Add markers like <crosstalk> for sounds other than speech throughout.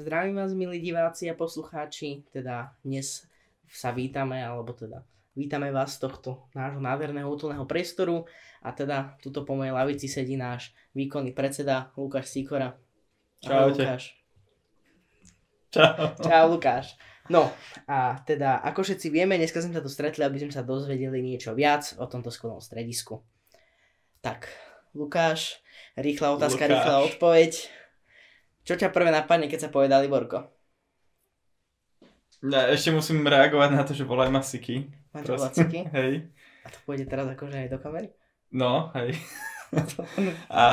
Zdravím vás, milí diváci a poslucháči. Teda dnes sa vítame, alebo teda vítame vás z tohto nášho nádherného útulného priestoru. A teda tuto po mojej lavici sedí náš výkonný predseda Lukáš Sikora. Čaute. Lukáš. Čau. Čau Lukáš. No a teda ako všetci vieme, dneska sme sa tu stretli, aby sme sa dozvedeli niečo viac o tomto skvelom stredisku. Tak, Lukáš, rýchla otázka, Lukáš. rýchla odpoveď. Čo ťa prvé napadne, keď sa povie Daliborko? Ja ešte musím reagovať na to, že volaj ma Prosím. vlaciky? <laughs> Hej. A to pôjde teraz akože aj do kamery? No, hej. <laughs> A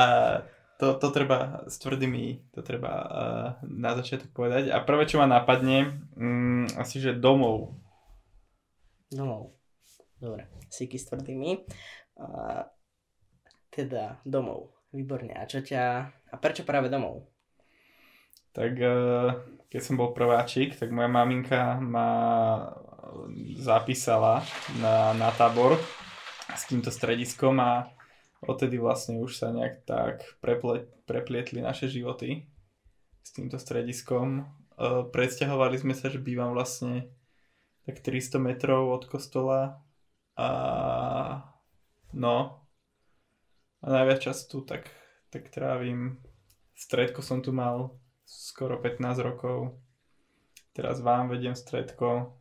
to, to treba s tvrdými, to treba uh, na začiatok povedať. A prvé, čo ma napadne, mm, asi, že domov. Domov. Dobre, síky s tvrdými. A, teda domov. Výborne. A čo ťa... A prečo práve domov? Tak uh, keď som bol prváčik, tak moja maminka ma zapísala na, na tábor s týmto strediskom a odtedy vlastne už sa nejak tak preple, preplietli naše životy s týmto strediskom. Uh, Predsťahovali sme sa, že bývam vlastne tak 300 metrov od kostola a no a najviac času tu tak, tak trávim. Stredko som tu mal skoro 15 rokov. Teraz vám vediem stredko.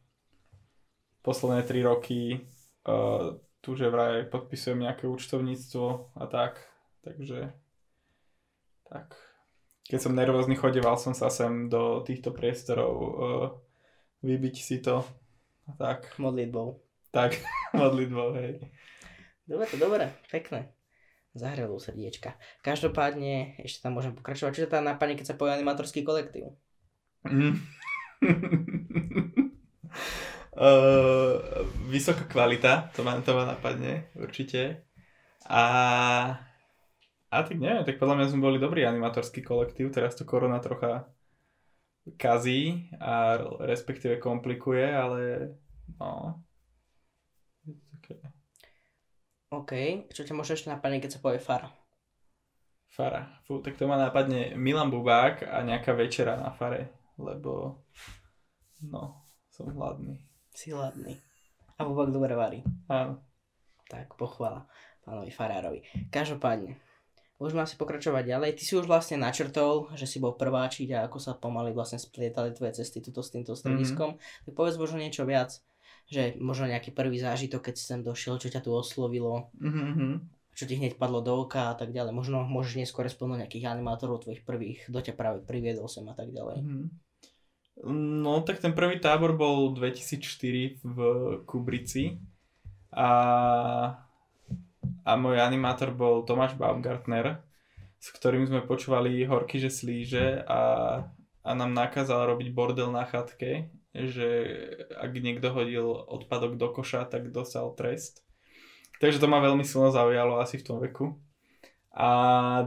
Posledné 3 roky uh, tu, že vraj podpisujem nejaké účtovníctvo a tak. Takže tak. Keď som nervózny, chodeval som sa sem do týchto priestorov uh, vybiť si to. A tak. Modlitbou. Tak, <laughs> modlitbou, hej. Dobre, dobre, pekné. Zahrelú srdiečka. Každopádne, ešte tam môžem pokračovať. Čo tam napadne, keď sa povie animatorský kolektív? Mm. <laughs> uh, vysoká kvalita, to ma, to ma napadne, určite. A, a tak neviem, tak podľa mňa sme boli dobrý animatorský kolektív, teraz to korona trocha kazí a respektíve komplikuje, ale no. Také OK. Čo ťa môže ešte napadne, keď sa povie fara? Fara. Fú, tak to ma napadne Milan Bubák a nejaká večera na fare, lebo no, som hladný. Si hladný. A Bubak dobre varí. Áno. Tak, pochvala pánovi Farárovi. Každopádne, môžeme asi pokračovať ďalej. Ty si už vlastne načrtol, že si bol prváčiť a ako sa pomaly vlastne splietali tvoje cesty tuto s týmto strediskom. Tak povedz možno niečo viac, že možno nejaký prvý zážitok, keď si sem došiel, čo ťa tu oslovilo, Mhm. čo ti hneď padlo do oka a tak ďalej. Možno môžeš neskôr spomenúť nejakých animátorov tvojich prvých, kto ťa práve priviedol sem a tak ďalej. Mhm. No, tak ten prvý tábor bol 2004 v Kubrici a, a môj animátor bol Tomáš Baumgartner, s ktorým sme počúvali Horky, že slíže a, a nám nakázal robiť bordel na chatke, že ak niekto hodil odpadok do koša, tak dostal trest. Takže to ma veľmi silno zaujalo asi v tom veku. A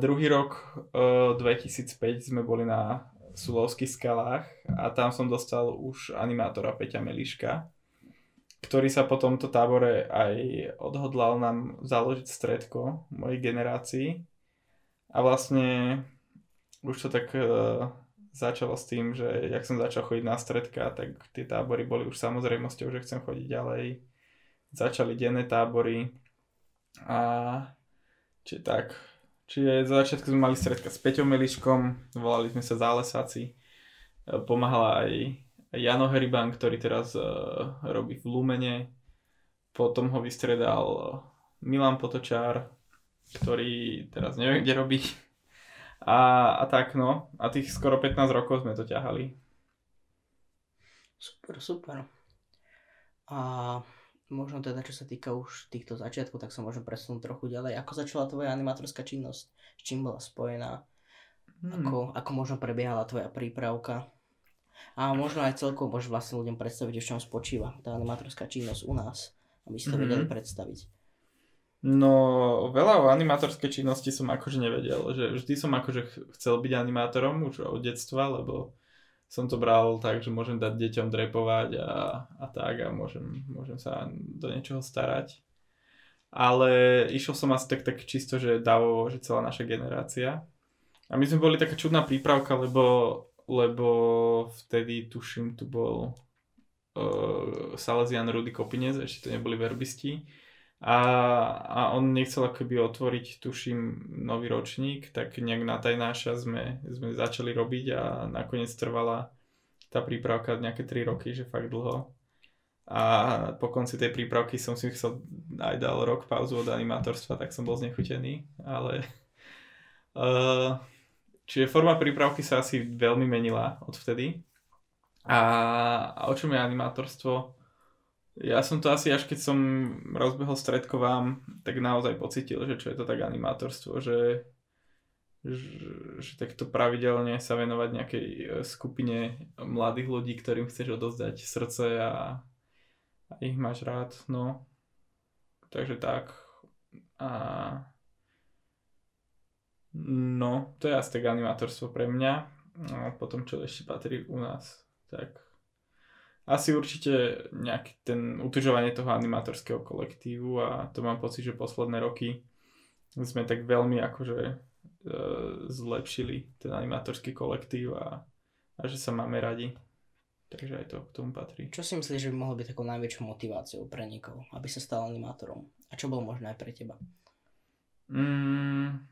druhý rok e, 2005 sme boli na Sulovských skalách a tam som dostal už animátora Peťa Meliška, ktorý sa po tomto tábore aj odhodlal nám založiť stredko mojej generácii. A vlastne už to tak e, začalo s tým, že jak som začal chodiť na stredka, tak tie tábory boli už samozrejmosťou, že chcem chodiť ďalej. Začali denné tábory a či tak. Čiže za začiatku sme mali stredka s Peťom Meliškom, volali sme sa Zálesáci. E, Pomáhala aj Jano Heriban, ktorý teraz uh, robí v Lumene. Potom ho vystredal Milan Potočár, ktorý teraz neviem, kde robí. A, a tak no, a tých skoro 15 rokov sme to ťahali. Super, super. A možno teda, čo sa týka už týchto začiatkov, tak sa môžem presunúť trochu ďalej. Ako začala tvoja animátorská činnosť? S čím bola spojená? Hmm. Ako, ako možno prebiehala tvoja prípravka? A možno aj celkovo môžeš vlastne ľuďom predstaviť, v čom spočíva tá animátorská činnosť u nás, aby si to Mhm. vedeli predstaviť. No, veľa o animátorskej činnosti som akože nevedel, že vždy som akože ch- chcel byť animátorom už od detstva, lebo som to bral tak, že môžem dať deťom drepovať a, a tak a môžem, môžem sa do niečoho starať. Ale išiel som asi tak, tak čisto, že davovo, že celá naša generácia. A my sme boli taká čudná prípravka, lebo, lebo vtedy tuším tu bol uh, Salesian Rudy Kopinec, ešte to neboli verbisti a, a on nechcel akoby otvoriť, tuším, nový ročník, tak nejak na tajnáša sme, sme začali robiť a nakoniec trvala tá prípravka nejaké 3 roky, že fakt dlho. A po konci tej prípravky som si chcel aj dal rok pauzu od animátorstva, tak som bol znechutený, ale uh, <laughs> čiže forma prípravky sa asi veľmi menila odvtedy. A, a o čom je animátorstvo? Ja som to asi až keď som rozbehol stredkovám, tak naozaj pocitil, že čo je to tak animátorstvo, že, že, že takto pravidelne sa venovať nejakej e, skupine mladých ľudí, ktorým chceš odozdať srdce a, a ich máš rád, no. Takže tak. A no, to je asi tak animátorstvo pre mňa. A potom čo ešte patrí u nás, tak asi určite nejaký ten utužovanie toho animátorského kolektívu a to mám pocit, že posledné roky sme tak veľmi akože e, zlepšili ten animátorský kolektív a, a že sa máme radi. Takže aj to k tomu patrí. Čo si myslíš, že by mohlo byť takou najväčšou motiváciou pre niekoho, aby sa stal animátorom? A čo bolo možné aj pre teba? Mm,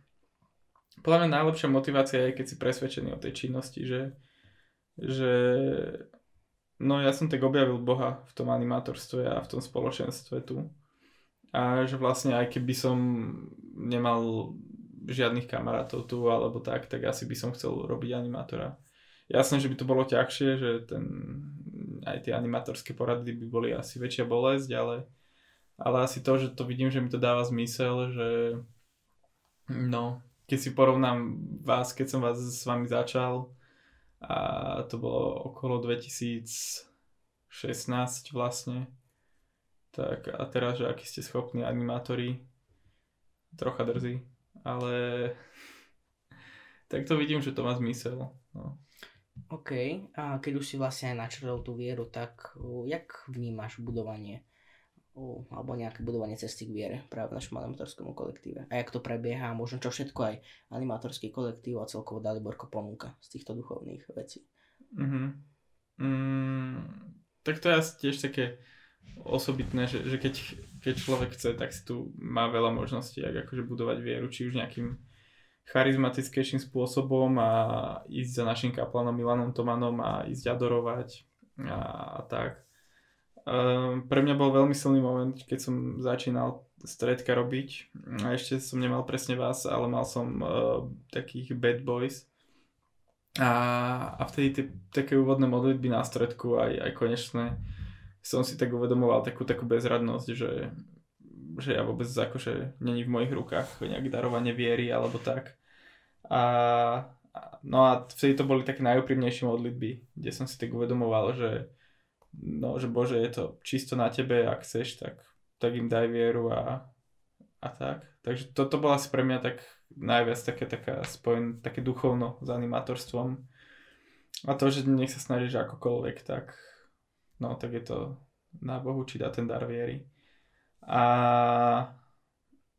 podľa mňa najlepšia motivácia je, keď si presvedčený o tej činnosti, že, že No ja som tak objavil Boha v tom animátorstve a v tom spoločenstve tu. A že vlastne aj keby som nemal žiadnych kamarátov tu alebo tak, tak asi by som chcel robiť animátora. Jasné, že by to bolo ťažšie, že ten, aj tie animátorské porady by boli asi väčšia bolesť, ale, ale asi to, že to vidím, že mi to dáva zmysel, že no, keď si porovnám vás, keď som vás s vami začal, a to bolo okolo 2016 vlastne. Tak a teraz, že akí ste schopní animátori, trocha drzí, ale <laughs> tak to vidím, že to má zmysel. No. OK, a keď už si vlastne aj načrel tú vieru, tak jak vnímaš budovanie alebo nejaké budovanie cesty k viere práve v našom animátorskom kolektíve. A jak to prebieha, možno čo všetko aj animátorský kolektív a celkovo Daliborko ponúka z týchto duchovných vecí. Mm-hmm. Mm, tak to je asi tiež také osobitné, že, že keď, keď človek chce, tak si tu má veľa možností, ak akože budovať vieru, či už nejakým charizmatickejším spôsobom a ísť za našim kaplanom Milanom Tomanom a ísť adorovať a, a tak Uh, pre mňa bol veľmi silný moment, keď som začínal stredka robiť a ešte som nemal presne vás, ale mal som uh, takých bad boys a, a vtedy tie, také úvodné modlitby na stredku aj, aj konečné som si tak uvedomoval takú, takú bezradnosť, že, že ja vôbec akože není v mojich rukách nejaké darovanie viery alebo tak. A, no a vtedy to boli také najúprimnejšie modlitby, kde som si tak uvedomoval, že no, že Bože, je to čisto na tebe, ak chceš, tak, tak im daj vieru a, a tak. Takže toto to bola asi pre mňa tak najviac také, taká spojen, také duchovno s animátorstvom. A to, že nech sa snažíš akokoľvek, tak no, tak je to na Bohu, či dá ten dar viery. A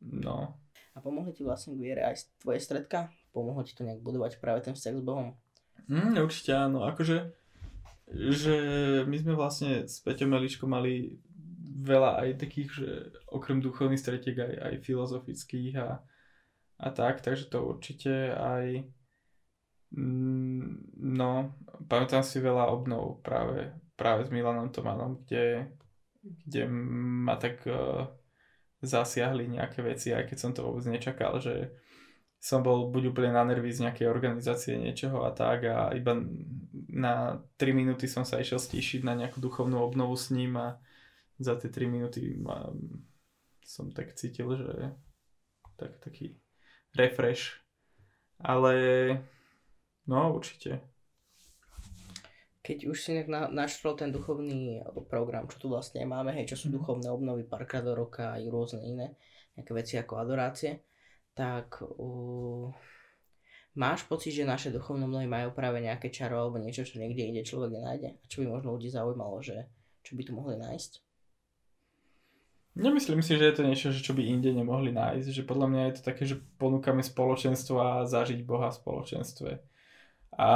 no. A pomohli ti vlastne k viere aj tvoje stredka? Pomohlo ti to nejak budovať práve ten vzťah s Bohom? Mm, určite áno, akože že my sme vlastne s Peťom Meličkom mali veľa aj takých, že okrem duchovných stretiek aj, aj filozofických a, a tak, takže to určite aj mm, no, pamätám si veľa obnov práve, práve s Milanom Tomanom, kde, kde ma tak uh, zasiahli nejaké veci, aj keď som to vôbec nečakal, že som bol buď úplne na nervy z nejakej organizácie niečoho a tak a iba na 3 minúty som sa išiel stíšiť na nejakú duchovnú obnovu s ním a za tie 3 minúty ma, som tak cítil, že tak, taký refresh. Ale no určite. Keď už si na, naštrol ten duchovný program, čo tu vlastne máme, hej, čo sú mm. duchovné obnovy párkrát do roka a rôzne iné nejaké veci ako adorácie, tak uh, máš pocit, že naše duchovné mlhy majú práve nejaké čaro alebo niečo, čo niekde ide človek nenájde? A čo by možno ľudí zaujímalo, že čo by tu mohli nájsť? Nemyslím si, že je to niečo, čo by inde nemohli nájsť. Že podľa mňa je to také, že ponúkame spoločenstvo a zažiť Boha v spoločenstve. A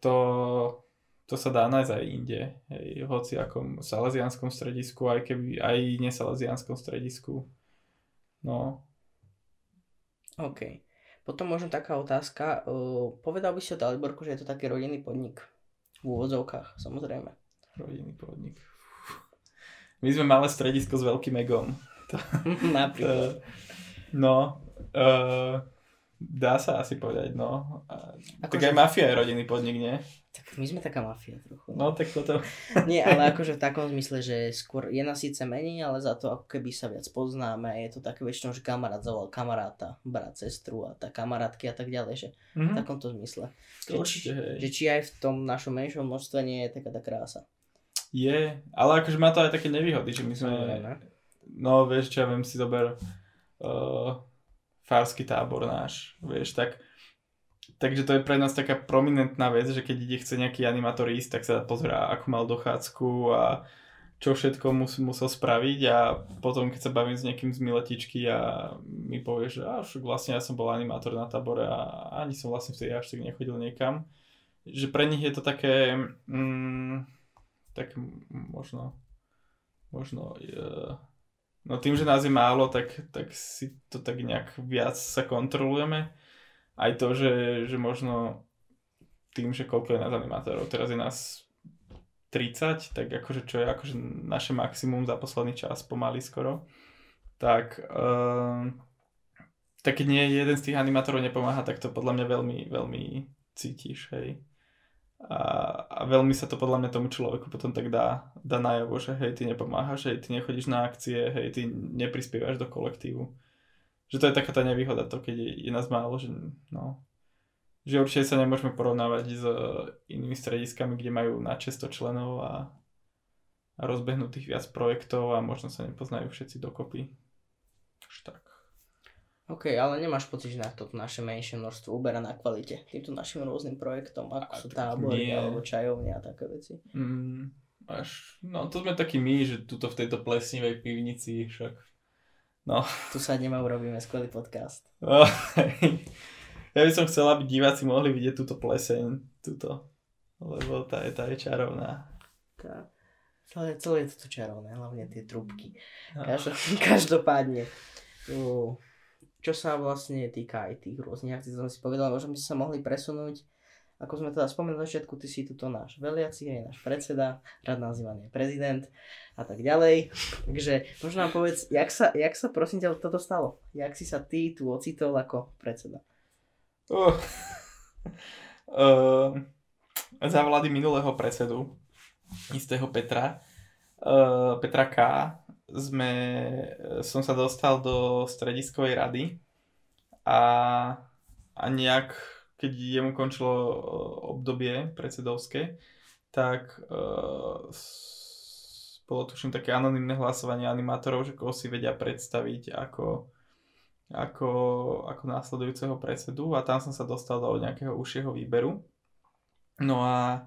to, to sa dá nájsť aj inde. Hej, v hociakom salesianskom stredisku, aj keby aj nesalesianskom stredisku. No. OK. Potom možno taká otázka. Povedal by si o Daliborku, že je to taký rodinný podnik? V úvodzovkách, samozrejme. Rodinný podnik. My sme malé stredisko s veľkým egom. <laughs> Napríklad. no, uh, dá sa asi povedať, no. Ako tak že... aj mafia je rodinný podnik, nie? Tak my sme taká mafia trochu. No, tak potom... <laughs> Nie, ale akože v takom zmysle, že skôr je nás síce menej, ale za to ako keby sa viac poznáme je to také väčšinou, že kamarát zavolal kamaráta, brat, sestru a tá kamarátky a tak ďalej, že mm-hmm. v takomto zmysle. To že, určite, hej. Že či aj v tom našom menšom množstve nie je taká tá krása. Je, ale akože má to aj také nevýhody, že my sme, no vieš čo, ja viem si zober uh, farský tábor náš, vieš, tak takže to je pre nás taká prominentná vec, že keď ide chce nejaký animátor ísť, tak sa pozerá, ako mal dochádzku a čo všetko mus, musel spraviť a potom keď sa bavím s niekým z miletičky a mi povie, že a však vlastne ja som bol animátor na tábore a ani som vlastne vtedy až tak nechodil niekam. Že pre nich je to také, mm, tak možno, možno, uh, no tým, že nás je málo, tak, tak si to tak nejak viac sa kontrolujeme. Aj to, že, že možno tým, že koľko je nás animátorov, teraz je nás 30, tak akože čo je akože naše maximum za posledný čas, pomaly skoro, tak, uh, tak keď nie jeden z tých animátorov nepomáha, tak to podľa mňa veľmi, veľmi cítiš, hej. A, a veľmi sa to podľa mňa tomu človeku potom tak dá, dá najavo, že hej, ty nepomáhaš, hej, ty nechodíš na akcie, hej, ty neprispievaš do kolektívu. Že to je taká tá nevýhoda to, keď je, je nás málo, že no, že určite sa nemôžeme porovnávať s inými strediskami, kde majú na 600 členov a, a rozbehnutých viac projektov a možno sa nepoznajú všetci dokopy. Už tak. OK, ale nemáš pocit, že na toto naše menšie množstvo uberá na kvalite týmto našim rôznym projektom, ako sú tábory alebo čajovne a také veci? Mm, až, no to sme takí my, že tuto v tejto plesnivej pivnici však. No. Tu sa a urobíme skvelý podcast. Oh, ja by som chcel, aby diváci mohli vidieť túto pleseň, túto, lebo tá je, tá je čarovná. Tá. Celé, celé je to čarovné, hlavne tie trubky. No. každopádne. Uh, čo sa vlastne týka aj tých rôznych akcií, som si povedal, možno by sme sa mohli presunúť, ako sme teda spomenuli na začiatku, ty si tuto náš veliaci, aj náš predseda, rád nazývaný prezident a tak ďalej. Takže možno nám povedz, jak sa, jak sa prosím ťa toto stalo? Jak si sa ty tu ocitol ako predseda? Uh, uh, <laughs> za vlády minulého predsedu, istého Petra, uh, Petra K., sme, som sa dostal do strediskovej rady a, a nejak, keď jemu končilo e, obdobie predsedovské, tak uh, bolo tuším také anonimné hlasovanie animátorov, že koho si vedia predstaviť ako, ako, ako následujúceho predsedu a tam som sa dostal do nejakého užšieho výberu. No a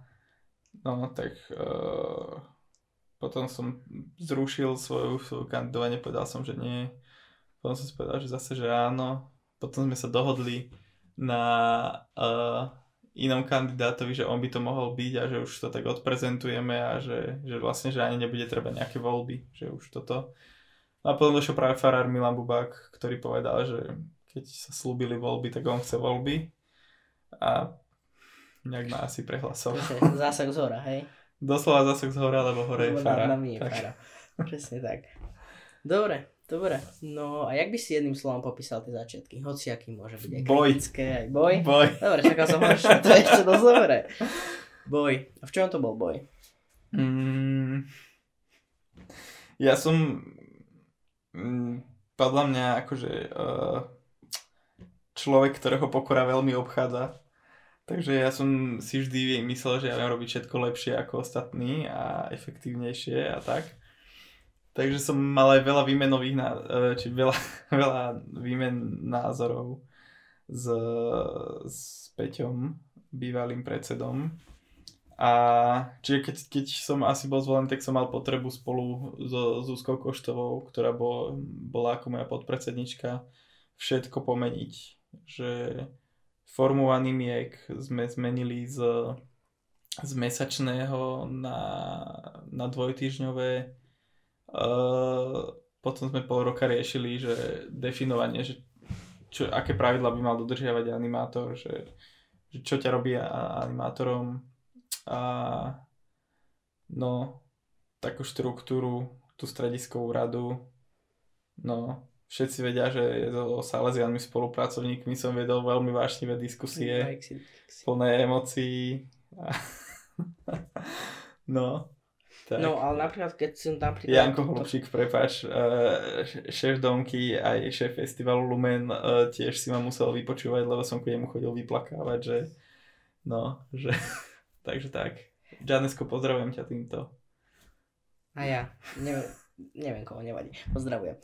no tak uh, potom som zrušil svoju, svoju kandidovanie, povedal som, že nie. Potom som si povedal, že zase, že áno. Potom sme sa dohodli na uh, inom kandidátovi, že on by to mohol byť a že už to tak odprezentujeme a že, že vlastne, že ani nebude treba nejaké voľby, že už toto. No a potom došiel práve farár Milan Bubák, ktorý povedal, že keď sa slúbili voľby, tak on chce voľby a nejak ma asi prehlasoval. Zásah z hora, hej? Doslova zase z hora, lebo hore je fara. Na je fara. Presne tak. Dobre, dobre. No a jak by si jedným slovom popísal tie začiatky? Hoci aký môže byť aj boj. kritické, aj boj. Boj. Dobre, čakal som horšie, to je ešte dosť dobre. Boj. A v čom to bol boj? Mm, ja som mm, podľa mňa akože uh, človek, ktorého pokora veľmi obchádza Takže ja som si vždy myslel, že ja viem robiť všetko lepšie ako ostatní a efektívnejšie a tak. Takže som mal aj veľa výmenových, e, či veľa, <laughs> veľa výmen názorov s, s Peťom, bývalým predsedom. A čiže keď, keď som asi bol zvolený, tak som mal potrebu spolu so Zuzkou Koštovou, ktorá bol, bola ako moja podpredsednička, všetko pomeniť. Že formu animiek sme zmenili z, z mesačného na, na dvojtýžňové. Uh, potom sme pol roka riešili, že definovanie, že čo, aké pravidla by mal dodržiavať animátor, že, že čo ťa robí animátorom. A no takú štruktúru, tú strediskovú radu, no všetci vedia, že so Salesianmi spolupracovníkmi som vedol veľmi vášnivé diskusie, plné emócií. <laughs> no, tak. No, ale napríklad, keď som napríklad... Janko Hlubšík, prepáč, uh, šéf Donky aj šéf festivalu Lumen uh, tiež si ma musel vypočúvať, lebo som k nemu chodil vyplakávať, že no, že <laughs> takže tak. Janesko, pozdravujem ťa týmto. A ja, neviem, neviem koho, nevadí. Pozdravujem.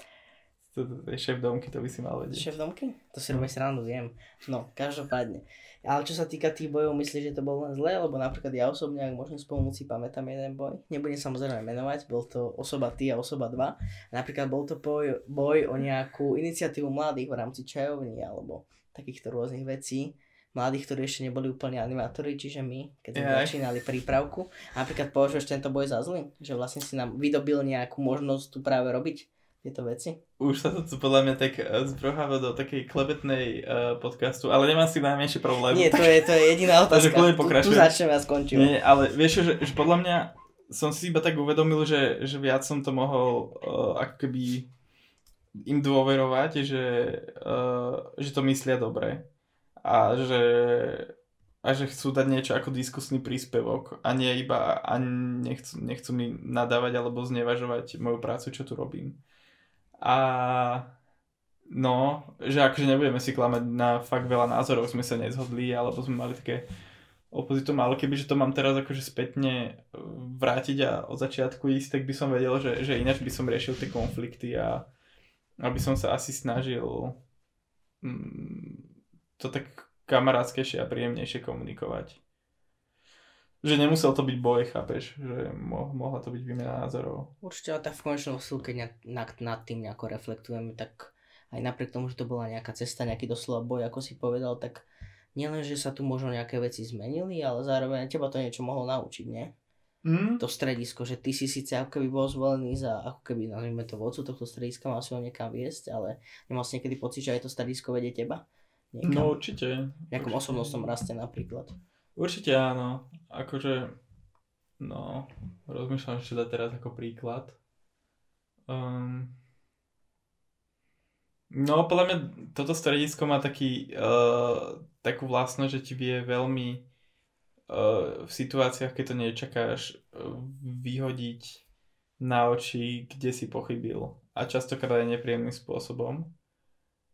To, to, to je šéf domky, to by si mal vedieť. Šéf domky? To si robíš srandu, viem. No, každopádne. Ale čo sa týka tých bojov, myslíš, že to bolo len zlé? Lebo napríklad ja osobne, ak môžem spomenúť si, pamätám jeden boj. Nebudem samozrejme menovať, bol to osoba ty a osoba 2. Napríklad bol to boj, boj o nejakú iniciatívu mladých v rámci čajovní alebo takýchto rôznych vecí mladých, ktorí ešte neboli úplne animátori, čiže my, keď sme yeah. začínali prípravku. Napríklad považuješ tento boj za zlý? Že vlastne si nám vydobil nejakú možnosť tu práve robiť tieto veci? Už sa to podľa mňa tak eh, zbroháva do takej klebetnej uh, podcastu, ale nemám si najmenší problém. Nie, to je, to je jediná <laughs> otázka. tu, tu začneme a skončíme. Nie, ale vieš, že, že podľa mňa som si iba tak uvedomil, že, že viac som to mohol uh, ako keby im dôverovať, že, uh, že to myslia dobre a že, a že chcú dať niečo ako diskusný príspevok a nie iba a nechcú, nechcú mi nadávať alebo znevažovať moju prácu, čo tu robím. A no, že akože nebudeme si klamať na fakt veľa názorov, sme sa nezhodli, alebo sme mali také opozitum, ale kebyže to mám teraz akože spätne vrátiť a od začiatku ísť, tak by som vedel, že, že ináč by som riešil tie konflikty a aby som sa asi snažil mm, to tak kamarátskejšie a príjemnejšie komunikovať. Že nemusel to byť boj, chápeš? Že mo- mohla to byť výmena názorov. Určite, ale tak v konečnom sú, keď nad, nad tým nejako reflektujeme, tak aj napriek tomu, že to bola nejaká cesta, nejaký doslova boj, ako si povedal, tak nielen, že sa tu možno nejaké veci zmenili, ale zároveň teba to niečo mohlo naučiť, nie? Mm. To stredisko, že ty si síce ako keby bol zvolený za, ako keby nazvime to vodcu tohto strediska, mal si ho niekam viesť, ale nemal si niekedy pocit, že aj to stredisko vedie teba? Niekam. No určite. V nejakom určite. osobnostnom raste napríklad. Určite áno. Akože, no, rozmýšľam, čo dať teraz ako príklad. Um, no, podľa mňa toto stredisko má taký, uh, takú vlastnosť, že ti vie veľmi uh, v situáciách, keď to nečakáš, uh, vyhodiť na oči, kde si pochybil. A častokrát aj nepríjemným spôsobom.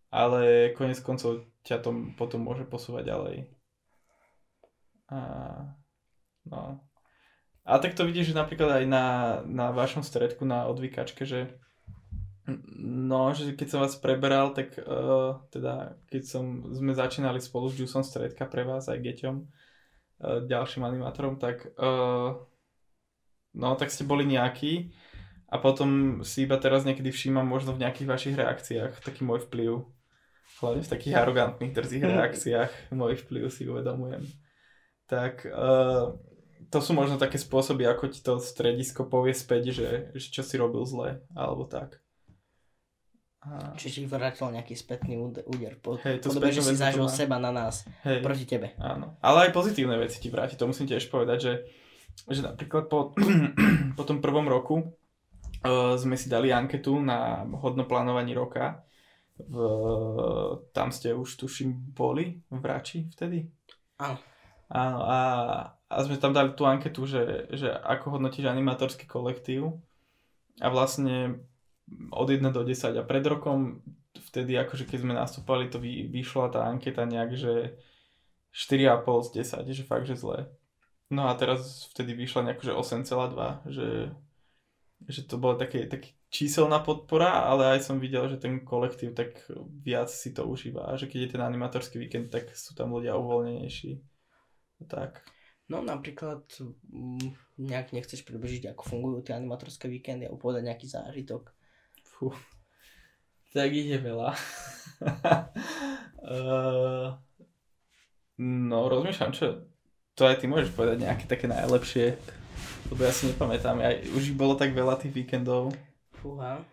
Ale konec koncov ťa to potom môže posúvať ďalej. A, no. A tak to vidíš že napríklad aj na, na vašom stredku na odvykačke, že no, že keď som vás preberal, tak uh, teda keď som, sme začínali spolu s Jusom stredka pre vás aj Geťom, uh, ďalším animátorom, tak uh, no, tak ste boli nejakí a potom si iba teraz niekedy všímam možno v nejakých vašich reakciách taký môj vplyv hlavne v takých arogantných, drzých <laughs> reakciách môj vplyv si uvedomujem. Tak uh, to sú možno také spôsoby, ako ti to stredisko povie späť, že, že čo si robil zle, alebo tak. A... Čiže ti vrátil nejaký spätný úder. Po, hey, to podobne, že si zažil seba na nás, hey. proti tebe. Áno. Ale aj pozitívne veci ti vráti, to musím tiež povedať, že, že napríklad po, <clears throat> po tom prvom roku uh, sme si dali anketu na hodnoplánovaní roka v, tam ste už tuším boli v Rači vtedy? Áno. Áno a, a sme tam dali tú anketu, že, že ako hodnotíš animatorský kolektív a vlastne od 1 do 10 a pred rokom vtedy akože keď sme nastúpali to vy, vyšla tá anketa nejak, že 4,5 z 10, že fakt, že zle. No a teraz vtedy vyšla nejak, že 8,2, že, že to bolo také, taký číselná podpora, ale aj som videl, že ten kolektív tak viac si to užíva že keď je ten animatorský víkend, tak sú tam ľudia uvoľnenejší. Tak. No napríklad mm, nejak nechceš približiť, ako fungujú tie animatorské víkendy a upovedať nejaký zážitok. Fú. <laughs> Tak ich je veľa. uh, <laughs> No, rozmýšľam, čo... To aj ty môžeš povedať nejaké také najlepšie, lebo ja si nepamätám. Ja, už ich bolo tak veľa tých víkendov. Fúha.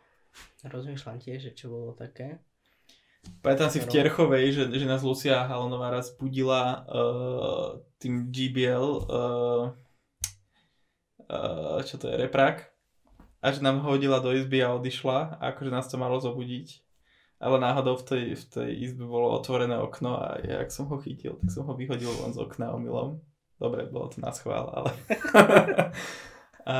Rozmýšľam tiež, že čo bolo také. Pamätám si v Tierchovej, že, že nás Lucia Halonová raz budila uh, tým GBL, uh, uh, čo to je, reprák. A že nám hodila do izby a odišla. A akože nás to malo zobudiť ale náhodou v tej, v tej izbe bolo otvorené okno a ja, ak som ho chytil, tak som ho vyhodil von z okna omylom. Dobre, bolo to na schvál, ale... <laughs> a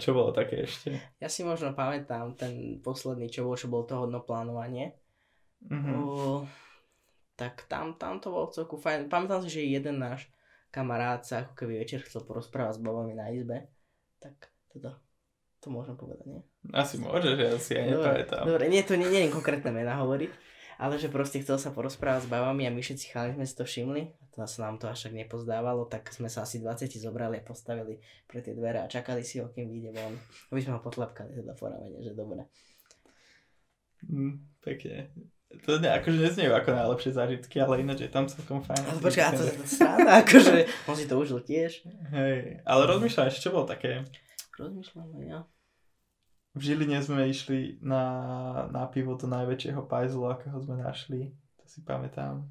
čo bolo také ešte? Ja si možno pamätám ten posledný, čo bol, čo bolo to hodno plánovanie. Mm-hmm. O, tak tam, tam to bolo celku fajn. Pamätám si, že jeden náš kamarát sa ako keby večer chcel porozprávať s babami na izbe. Tak teda to môžem povedať, nie? Asi môže, že ja si aj nepamätám. Dobre, nie, to nie, nie je konkrétne mena hovoriť, ale že proste chcel sa porozprávať s babami a my všetci chalani sme si to všimli, a to sa nám to až tak nepozdávalo, tak sme sa asi 20 zobrali a postavili pre tie dvere a čakali si ho, kým vyjde von. Aby sme ho potlepkali teda poramene, že dobre. Mm, pekne. To ne, akože nezniejú ako najlepšie zážitky, ale ináč je tam celkom fajn. Ale počkaj, a to je sranda, akože on si to užil tiež. Hej, ale rozmýšľam ešte, čo bolo také Rozmýšľam ja. V Žiline sme išli na, na pivo do najväčšieho pajzlu, akého sme našli. To si pamätám.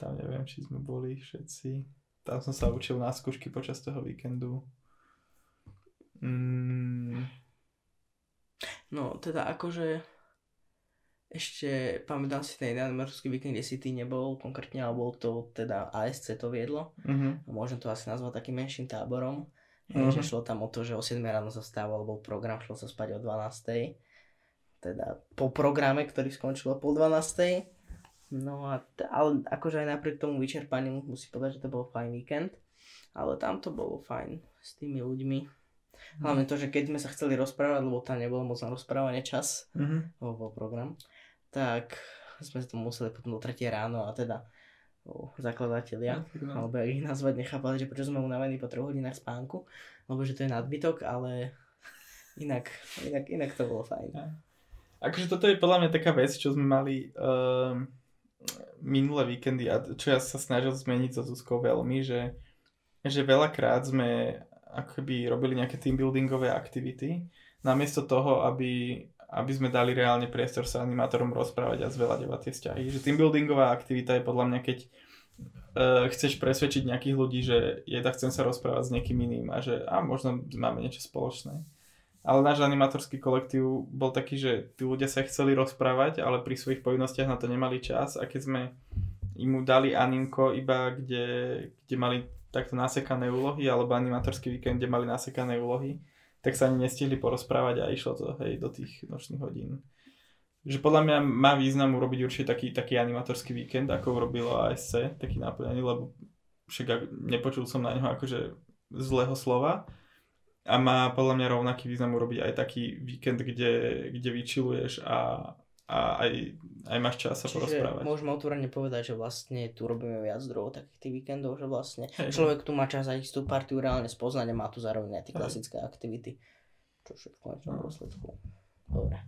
Tam neviem, či sme boli všetci. Tam som sa učil na skúšky počas toho víkendu. Mm. No, teda akože ešte pamätám si ten jeden morský víkend, kde si ty nebol konkrétne, ale bol to teda ASC to viedlo. Mm-hmm. Môžem to asi nazvať takým menším táborom. Uh-huh. Že šlo tam o to, že o 7 ráno sa stával, bol program, šlo sa spať o 12. Teda po programe, ktorý skončil o pol 12. No a t- ale akože aj napriek tomu vyčerpaniu musím povedať, že to bol fajn víkend. Ale tam to bolo fajn s tými ľuďmi. Hlavne to, že keď sme sa chceli rozprávať, lebo tam nebolo moc na rozprávanie čas, uh-huh. bol program, tak sme to museli potom do 3 ráno a teda zakladatelia, no. alebo ich nazvať, nechápali, že prečo sme unavení po troch hodinách spánku, lebo že to je nadbytok, ale inak, inak, inak to bolo fajn. Ja. Akože toto je podľa mňa taká vec, čo sme mali uh, minulé víkendy a čo ja sa snažil zmeniť so Zuzkou veľmi, že, že veľakrát sme akoby robili nejaké teambuildingové aktivity, namiesto toho, aby, aby sme dali reálne priestor sa animátorom rozprávať a zveľaďovať tie vzťahy. Že teambuildingová aktivita je podľa mňa, keď uh, chceš presvedčiť nejakých ľudí, že je tak chcem sa rozprávať s niekým iným a že a možno máme niečo spoločné. Ale náš animatorský kolektív bol taký, že tí ľudia sa chceli rozprávať, ale pri svojich povinnostiach na to nemali čas a keď sme im dali animko iba, kde, kde mali takto nasekané úlohy, alebo animatorský víkend, kde mali nasekané úlohy, tak sa ani nestihli porozprávať a išlo to hej, do tých nočných hodín. Že podľa mňa má význam urobiť určite taký, taký animatorský víkend, ako urobilo ASC, taký naplnený, lebo však nepočul som na neho akože zlého slova. A má podľa mňa rovnaký význam urobiť aj taký víkend, kde, kde vyčiluješ a, a aj, aj máš čas sa Čiže porozprávať. môžeme otvorene povedať, že vlastne tu robíme viac druhov takých tých víkendov, že vlastne hey. človek tu má čas aj tú partiu reálne spoznať a má tu zároveň aj tie klasické hey. aktivity. Čo všetko v konečnom no. dôsledku. Dobre.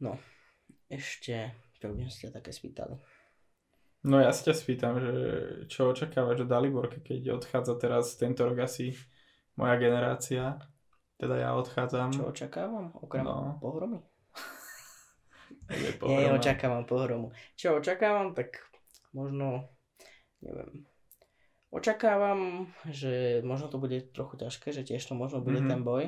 No, ešte, čo by sa také spýtali? No ja sa ťa spýtam, že čo očakávaš od Daliborke, keď odchádza teraz tento rok asi moja generácia, teda ja odchádzam. Čo očakávam? Okrem no. pohromy? Nie, očakávam pohromu. Čo očakávam, tak možno, neviem, očakávam, že možno to bude trochu ťažké, že tiež to možno bude mm-hmm. ten boj,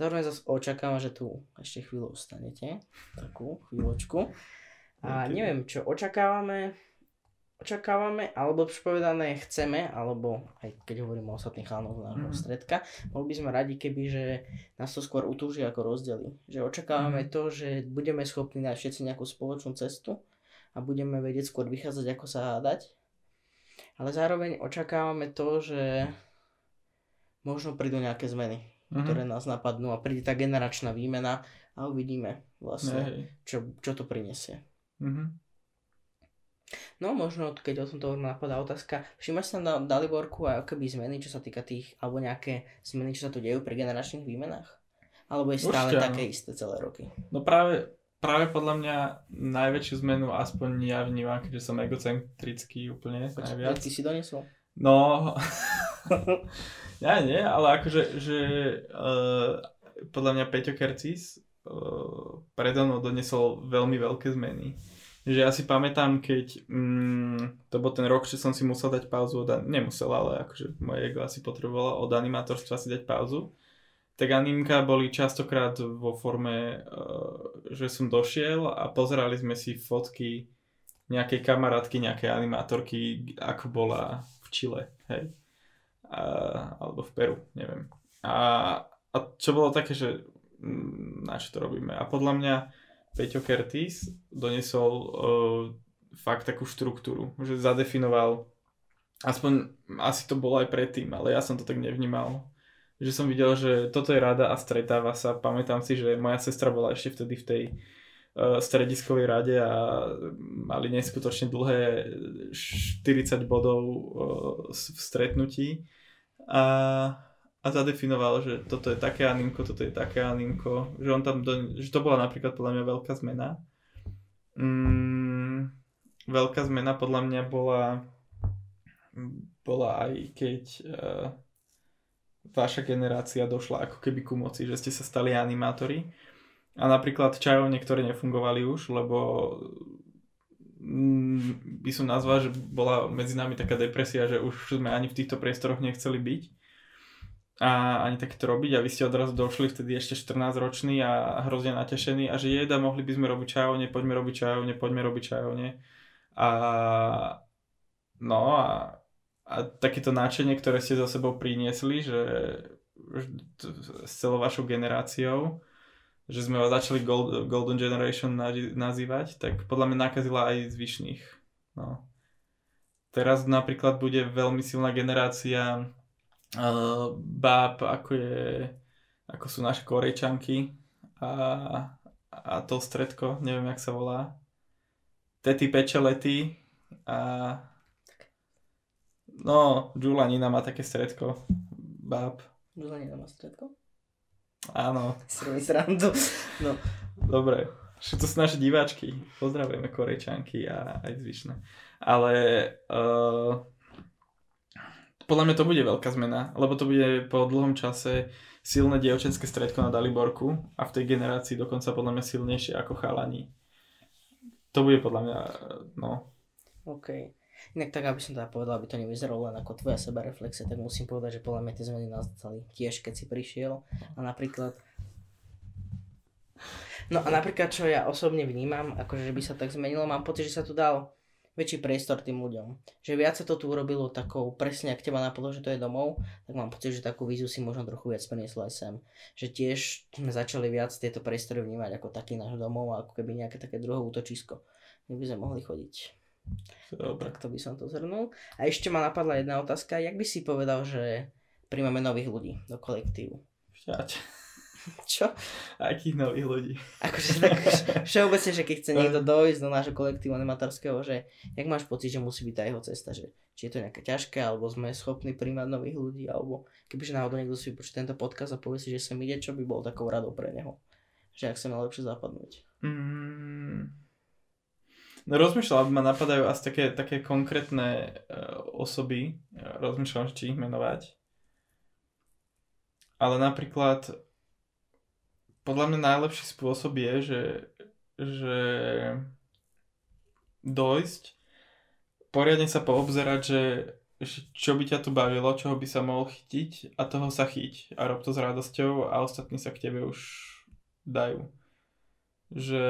Zároveň zase očakávam, že tu ešte chvíľu ostanete. Takú chvíľočku. A okay. neviem, čo očakávame, očakávame, alebo povedané chceme, alebo aj keď hovorím o ostatných chlánoch z nášho mm. stredka, boli by sme radi, keby, že nás to skôr utúži ako rozdeli. Že očakávame mm. to, že budeme schopní nájsť všetci nejakú spoločnú cestu a budeme vedieť skôr vychádzať, ako sa hádať. Ale zároveň očakávame to, že možno prídu nejaké zmeny mm-hmm. ktoré nás napadnú a príde tá generačná výmena a uvidíme vlastne, čo, čo to prinesie. Mm-hmm. No možno, keď o tomto napadá otázka, všimáš sa na Daliborku aj keby zmeny, čo sa týka tých, alebo nejaké zmeny, čo sa tu dejú pri generačných výmenách? Alebo je stále Určite, také isté celé roky? No práve práve podľa mňa najväčšiu zmenu aspoň ja vnímam, keďže som egocentrický úplne Počkaj, najviac. ty si donesol? No, <laughs> ja nie, ale akože, že uh, podľa mňa Peťo Kercis uh, predo mnou donesol veľmi veľké zmeny. Že ja si pamätám, keď mm, to bol ten rok, že som si musel dať pauzu, od, nemusel, ale akože moje ego asi potrebovalo od animátorstva si dať pauzu. Tak animka boli častokrát vo forme, uh, že som došiel a pozerali sme si fotky nejakej kamarátky, nejakej animátorky, ako bola v Čile, hej. A, alebo v Peru, neviem. A, a čo bolo také, že mm, na čo to robíme. A podľa mňa Peťo Kertis donesol uh, fakt takú štruktúru, že zadefinoval, aspoň asi to bolo aj predtým, ale ja som to tak nevnímal, že som videl, že toto je rada a stretáva sa. Pamätám si, že moja sestra bola ešte vtedy v tej uh, strediskovej rade a mali neskutočne dlhé 40 bodov uh, v stretnutí. A a zadefinoval, že toto je také animko, toto je také animko, že on tam, do, že to bola napríklad podľa mňa veľká zmena. Mm, veľká zmena podľa mňa bola bola aj keď uh, vaša generácia došla ako keby ku moci, že ste sa stali animátori a napríklad čajovne, ktoré nefungovali už, lebo mm, by som nazval, že bola medzi nami taká depresia, že už sme ani v týchto priestoroch nechceli byť a ani takéto robiť a vy ste odrazu došli vtedy ešte 14 roční a hrozne natešení a že jeda, mohli by sme robiť čajovne, poďme robiť čajovne, poďme robiť čajovne a no a, a takéto náčenie, ktoré ste za sebou priniesli, že s celou vašou generáciou, že sme vás začali Gold, Golden Generation nazývať, tak podľa mňa nakazila aj zvyšných. No. Teraz napríklad bude veľmi silná generácia uh, báb, ako je, ako sú naše korejčanky a, a to stredko, neviem, jak sa volá. Tety Pečelety a no, Julanina má také stredko báb. Julanina má stredko? Áno. <laughs> Si srandu. No. Dobre. Všetko to sú naše diváčky. Pozdravujeme korejčanky a aj zvyšné. Ale uh, podľa mňa to bude veľká zmena, lebo to bude po dlhom čase silné dievčenské stredko na Daliborku a v tej generácii dokonca podľa mňa silnejšie ako chalani. To bude podľa mňa, no. OK. Inak tak, aby som teda povedal, aby to nevyzeralo len ako tvoja sebareflexia, tak musím povedať, že podľa mňa tie zmeny nastali tiež, keď si prišiel. A napríklad No a napríklad, čo ja osobne vnímam, akože by sa tak zmenilo, mám pocit, že sa tu dal väčší priestor tým ľuďom. Že viac sa to tu urobilo takou, presne ak teba napadlo, že to je domov, tak mám pocit, že takú víziu si možno trochu viac prenieslo aj sem. Že tiež sme začali viac tieto priestory vnímať ako taký náš domov, ako keby nejaké také druhé útočisko. My by sme mohli chodiť. Dobre. Tak to by som to zhrnul. A ešte ma napadla jedna otázka. Jak by si povedal, že príjmame nových ľudí do kolektívu? Šťať. <laughs> Čo? Akých nových ľudí? Akože tak <laughs> všeobecne, že keď chce niekto dojsť do nášho kolektívu animatorského, že jak máš pocit, že musí byť tá jeho cesta, že či je to nejaké ťažké, alebo sme schopní príjmať nových ľudí, alebo kebyže náhodou niekto si vypočuje tento podcast a povie si, že sem ide, čo by bol takou radou pre neho. Že ak sa najlepšie zapadnúť. Mm. No rozmýšľam, ma napadajú asi také, také konkrétne uh, osoby, rozmýšľam, či ich menovať. Ale napríklad podľa mňa najlepší spôsob je, že, že dojsť, poriadne sa poobzerať, že, že čo by ťa tu bavilo, čoho by sa mohol chytiť a toho sa chyť a rob to s radosťou a ostatní sa k tebe už dajú. Že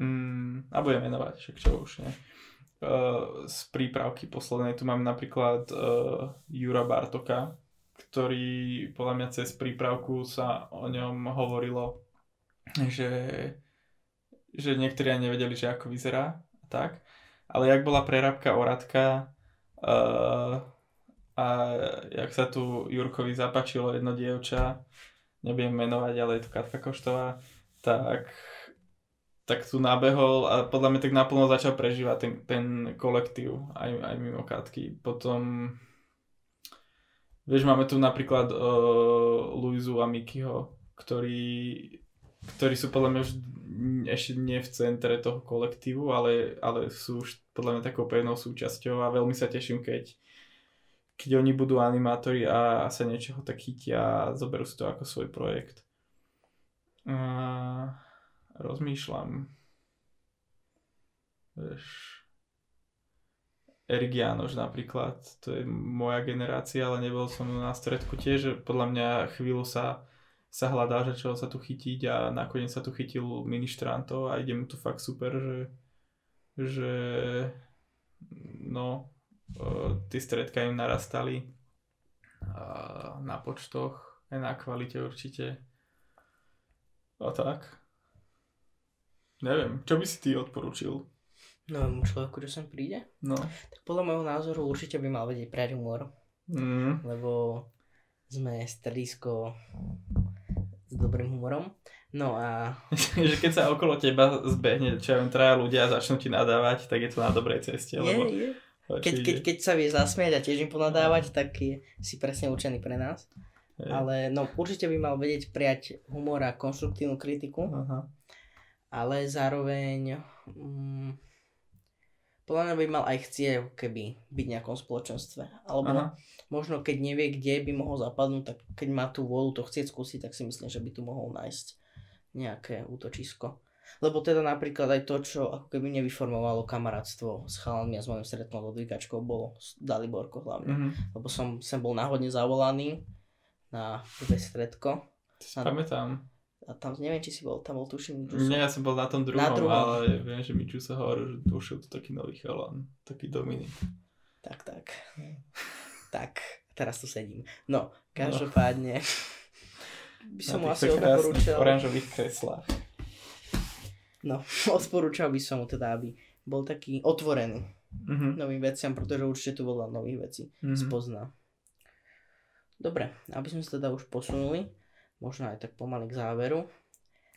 mm, a budem menovať, však čo už, ne? Uh, z prípravky poslednej tu mám napríklad uh, Jura Bartoka, ktorý podľa mňa cez prípravku sa o ňom hovorilo, že, že niektorí ani nevedeli, že ako vyzerá a tak. Ale jak bola prerábka Oradka uh, a jak sa tu Jurkovi zapačilo jedno dievča, nebudem menovať, ale je to Katka Koštová, tak tak tu nabehol a podľa mňa tak naplno začal prežívať ten, ten kolektív aj, aj mimo Katky. Potom Vieš, máme tu napríklad uh, Luizu a Mikyho, ktorí, ktorí sú podľa mňa už ešte nie v centre toho kolektívu, ale, ale sú už podľa mňa takou pevnou súčasťou a veľmi sa teším, keď, keď oni budú animátori a sa niečoho tak chytia a zoberú si to ako svoj projekt. A rozmýšľam. Vieš, Erik Janoš napríklad, to je moja generácia, ale nebol som na stredku tiež, podľa mňa chvíľu sa, sa hľadá, že čo sa tu chytiť a nakoniec sa tu chytil ministrantov a ide mu tu fakt super, že, že no, tie stredka im narastali na počtoch, aj na kvalite určite. A tak. Neviem, čo by si ty odporučil? Novému človeku, čo sem príde. No. Tak podľa môjho názoru určite by mal vedieť prijať humor. Mm. Lebo sme stredisko s dobrým humorom. No a... <laughs> že keď sa okolo teba zbehne, čo ja viem, traja ľudia a začnú ti nadávať, tak je to na dobrej ceste. Je, lebo... je. Keď, keď, keď sa vie zasmiať a tiež im ponadávať, tak je si presne určený pre nás. Je. Ale no určite by mal vedieť prijať humor a konštruktívnu kritiku. Aha. Ale zároveň... Mm, podľa mňa by mal aj chcieť keby byť v nejakom spoločenstve. Alebo Aha. možno keď nevie, kde by mohol zapadnúť, tak keď má tú vôľu to chcieť skúsiť, tak si myslím, že by tu mohol nájsť nejaké útočisko. Lebo teda napríklad aj to, čo ako keby nevyformovalo kamarátstvo s chalami a s mojim stretnom odvykačkou, bolo s Daliborko hlavne. Mhm. Lebo som sem bol náhodne zavolaný na prvé stredko. Si pamätám. A tam neviem, či si bol, tam bol tuším Juso. Nie, ja som bol na tom druhom, Na druhom. ale viem, že mi sa hovoril, že došiel tu taký nový chalan, taký Dominik. Tak, tak. tak, teraz tu sedím. No, každopádne <laughs> by som mu asi odporúčal. oranžových kreslách. No, <laughs> odporúčal by som mu teda, aby bol taký otvorený Mhm. novým veciam, pretože určite tu veľa nových vecí Mhm. spozná. Dobre, aby sme sa teda už posunuli, možno aj tak pomaly k záveru.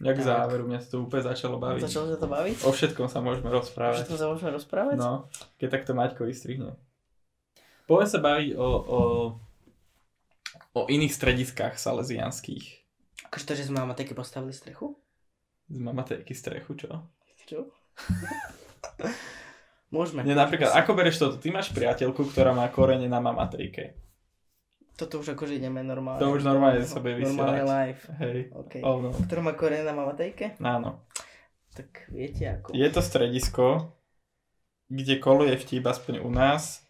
Jak Tak. záveru, mňa to úplne začalo baviť. Začalo sa to baviť? O všetkom sa môžeme rozprávať. Všetko sa môžeme rozprávať? No, keď takto Maťko vystrihne. Poďme sa baviť o, o, o iných strediskách salesianských. Akože to, že sme mamatejky postavili strechu? Z mamatejky strechu, čo? Čo? <laughs> Môžeme. Nie, napríklad, ako bereš toto? Ty máš priateľku, ktorá má korene na mamatejke. Toto už akože ideme normálne. To už normálne bude Normálne vysielať. live. Hej. OK. Oh, no. Ktorá má korene na mamatejke? Áno. Tak viete ako. Je to stredisko, kde koluje vtip aspoň u nás,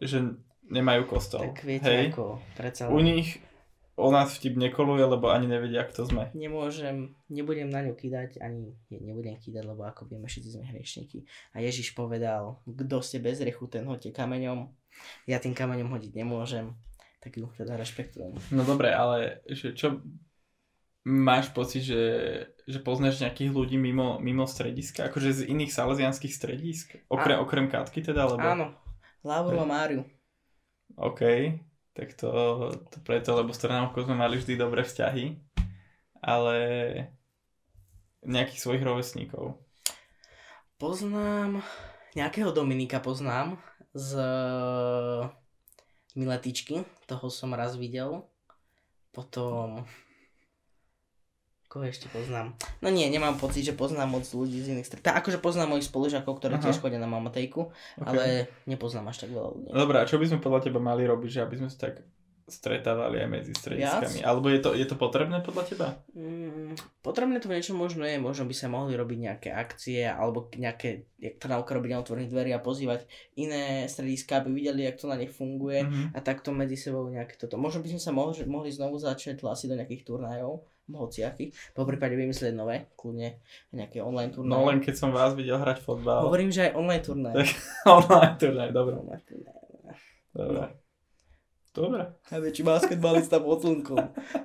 že nemajú kostol. Tak viete Hej. ako. Predsa U nich o nás vtip nekoluje, lebo ani nevedia, kto sme. nemôžem, nebudem na ňu kýdať, ani nebudem kýdať, lebo ako vieme, všetci sme hriešníky. A Ježiš povedal, kto ste bez rechu, ten hoďte kameňom. Ja tým kameňom hodiť nemôžem. Tak ju teda rešpektujem. No dobre, ale že čo máš pocit, že, že poznáš nejakých ľudí mimo, mimo strediska? Akože z iných salesianských stredisk? Okrem, Á- okrem Katky teda? Lebo... Áno, Lauru a Máriu. OK, tak to, to preto, lebo s Trnavkou sme mali vždy dobré vzťahy, ale nejakých svojich rovesníkov. Poznám, nejakého Dominika poznám z Miletičky, toho som raz videl. Potom... Koho ešte poznám? No nie, nemám pocit, že poznám moc ľudí z iných stred. Tá, akože poznám mojich spolužiakov, ktorí Aha. tiež chodia na mamatejku, Okay. ale nepoznám až tak veľa ľudí. Dobre, a čo by sme podľa teba mali robiť, že aby sme sa tak stretávali aj medzi strediskami? Viac? Alebo je to, je to potrebné podľa teba? Mm, potrebné to niečo možno je, možno by sa mohli robiť nejaké akcie alebo nejaké, jak to nauka robiť na otvorených dverí a pozývať iné strediska, aby videli, jak to na nich funguje Mhm. a takto medzi sebou nejaké toto. Možno by sme sa mohli, mohli znovu začať hlásiť do nejakých turnajov, hociakých, po prípade vymyslieť nové, kľudne nejaké online turnaje. No len keď som vás videl hrať fotbal. Hovorím, že aj online turnaje. <laughs> Online turnaj, dobre. Online turnaje. Dobre. Dobre. Najväčší basketbalista pod slnkom.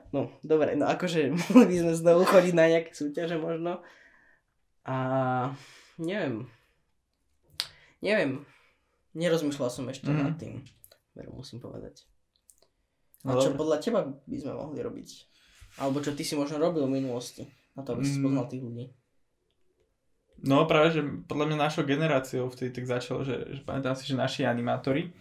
No, dobre, no akože <laughs> mohli by sme znovu chodiť na nejaké súťaže možno. A neviem. Neviem. Nerozmýšľal som ešte Mhm. nad tým. Veru, musím povedať. No A čo dobre. podľa teba by sme mohli robiť? Alebo čo ty si možno robil v minulosti? Na to, aby si Mm. spoznal tých ľudí. No práve, že podľa mňa našou generáciou vtedy tak začalo, že, že pamätám si, že naši animátori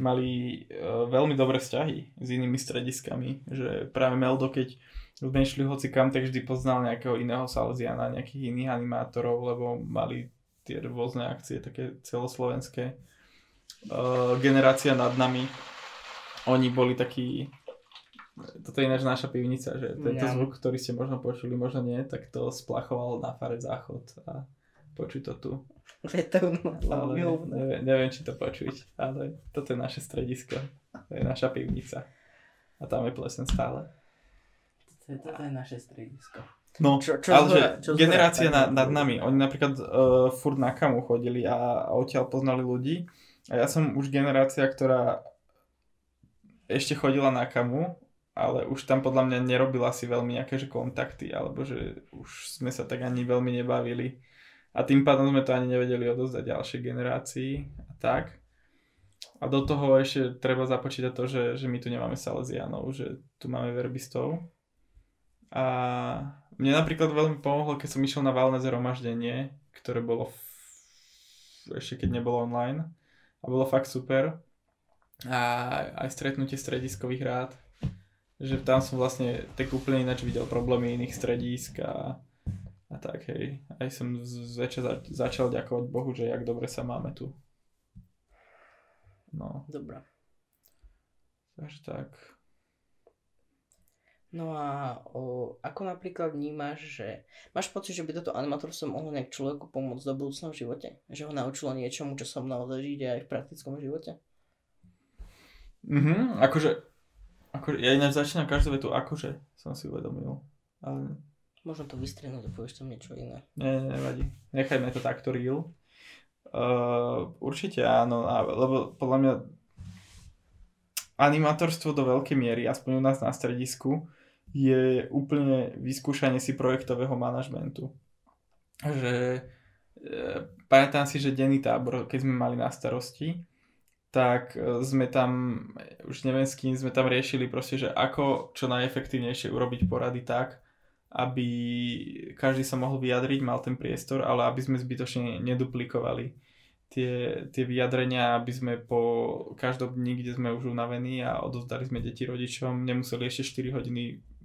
mali uh, veľmi dobré vzťahy s inými strediskami, že práve Meldo, keď sme išli hoci kam, tak vždy poznal nejakého iného Salesiana, nejakých iných animátorov, lebo mali tie rôzne akcie, také celoslovenské. Uh, generácia nad nami, oni boli takí toto je ináč naša pivnica, že tento ja. zvuk, ktorý ste možno počuli, možno nie, tak to splachoval na fare záchod a počuť to tu. Ale neviem, neviem, či to počuť, ale toto je naše stredisko, to je naša pivnica a tam je plesen stále. Toto je, toto je naše stredisko. No, čo, čo ale že čo generácia na, nad nami, oni napríklad uh, furt na kamu chodili a, a odtiaľ poznali ľudí a ja som už generácia, ktorá ešte chodila na kamu ale už tam podľa mňa nerobila si veľmi nejaké že kontakty, alebo že už sme sa tak ani veľmi nebavili. A tým pádom sme to ani nevedeli odozdať ďalšej generácii a tak. A do toho ešte treba započítať to, že, že my tu nemáme Salesianov, že tu máme verbistov. A mne napríklad veľmi pomohlo, keď som išiel na valné zhromaždenie, ktoré bolo v... ešte keď nebolo online. A bolo fakt super. A aj stretnutie strediskových rád že tam som vlastne tak úplne ináč videl problémy iných stredísk a, a tak, hej. Aj som začal, začal ďakovať Bohu, že jak dobre sa máme tu. No. Dobre. Takže tak. No a o, ako napríklad vnímaš, že máš pocit, že by toto animatorstvo mohlo nejak človeku pomôcť do budúcna v živote? Že ho naučilo niečomu, čo som naozaj žiť aj v praktickom živote? Mhm, akože ako, ja ináč začínam každú vetu akože, som si uvedomil. Ale... Možno to vystrihnúť a povieš tam niečo iné. Nie, nie, nevadí. Nechajme to takto real. Uh, určite áno, lebo podľa mňa animátorstvo do veľkej miery, aspoň u nás na stredisku, je úplne vyskúšanie si projektového manažmentu. Že e, pamätám si, že denný tábor, keď sme mali na starosti, tak e, sme tam, už neviem s kým, sme tam riešili proste, že ako čo najefektívnejšie urobiť porady tak, aby každý sa mohol vyjadriť, mal ten priestor, ale aby sme zbytočne neduplikovali tie, tie vyjadrenia, aby sme po každom dni, kde sme už unavení a odozdali sme deti rodičom, nemuseli ešte 4 hodiny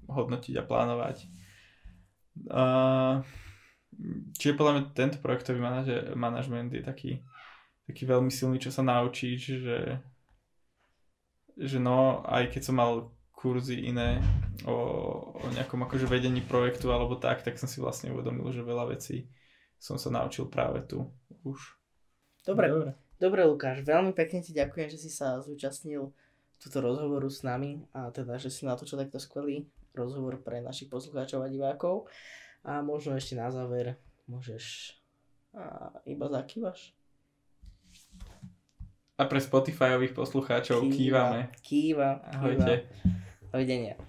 hodnotiť a plánovať. Uh, čiže podľa mňa tento projektový manažment je taký, taký veľmi silný, čo sa naučíš, že, že no, aj keď som mal kurzy iné o, o nejakom akože vedení projektu alebo tak, tak som si vlastne uvedomil, že veľa vecí som sa naučil práve tu už. Dobre, dobre, dobre Lukáš, veľmi pekne ti ďakujem, že si sa zúčastnil túto rozhovoru s nami a teda, že si natočil takto skvelý rozhovor pre našich poslucháčov a divákov. A možno ešte na záver môžeš a iba zakývaš? A pre Spotifyových poslucháčov kývame. Kýva. Ahojte. 有一点点。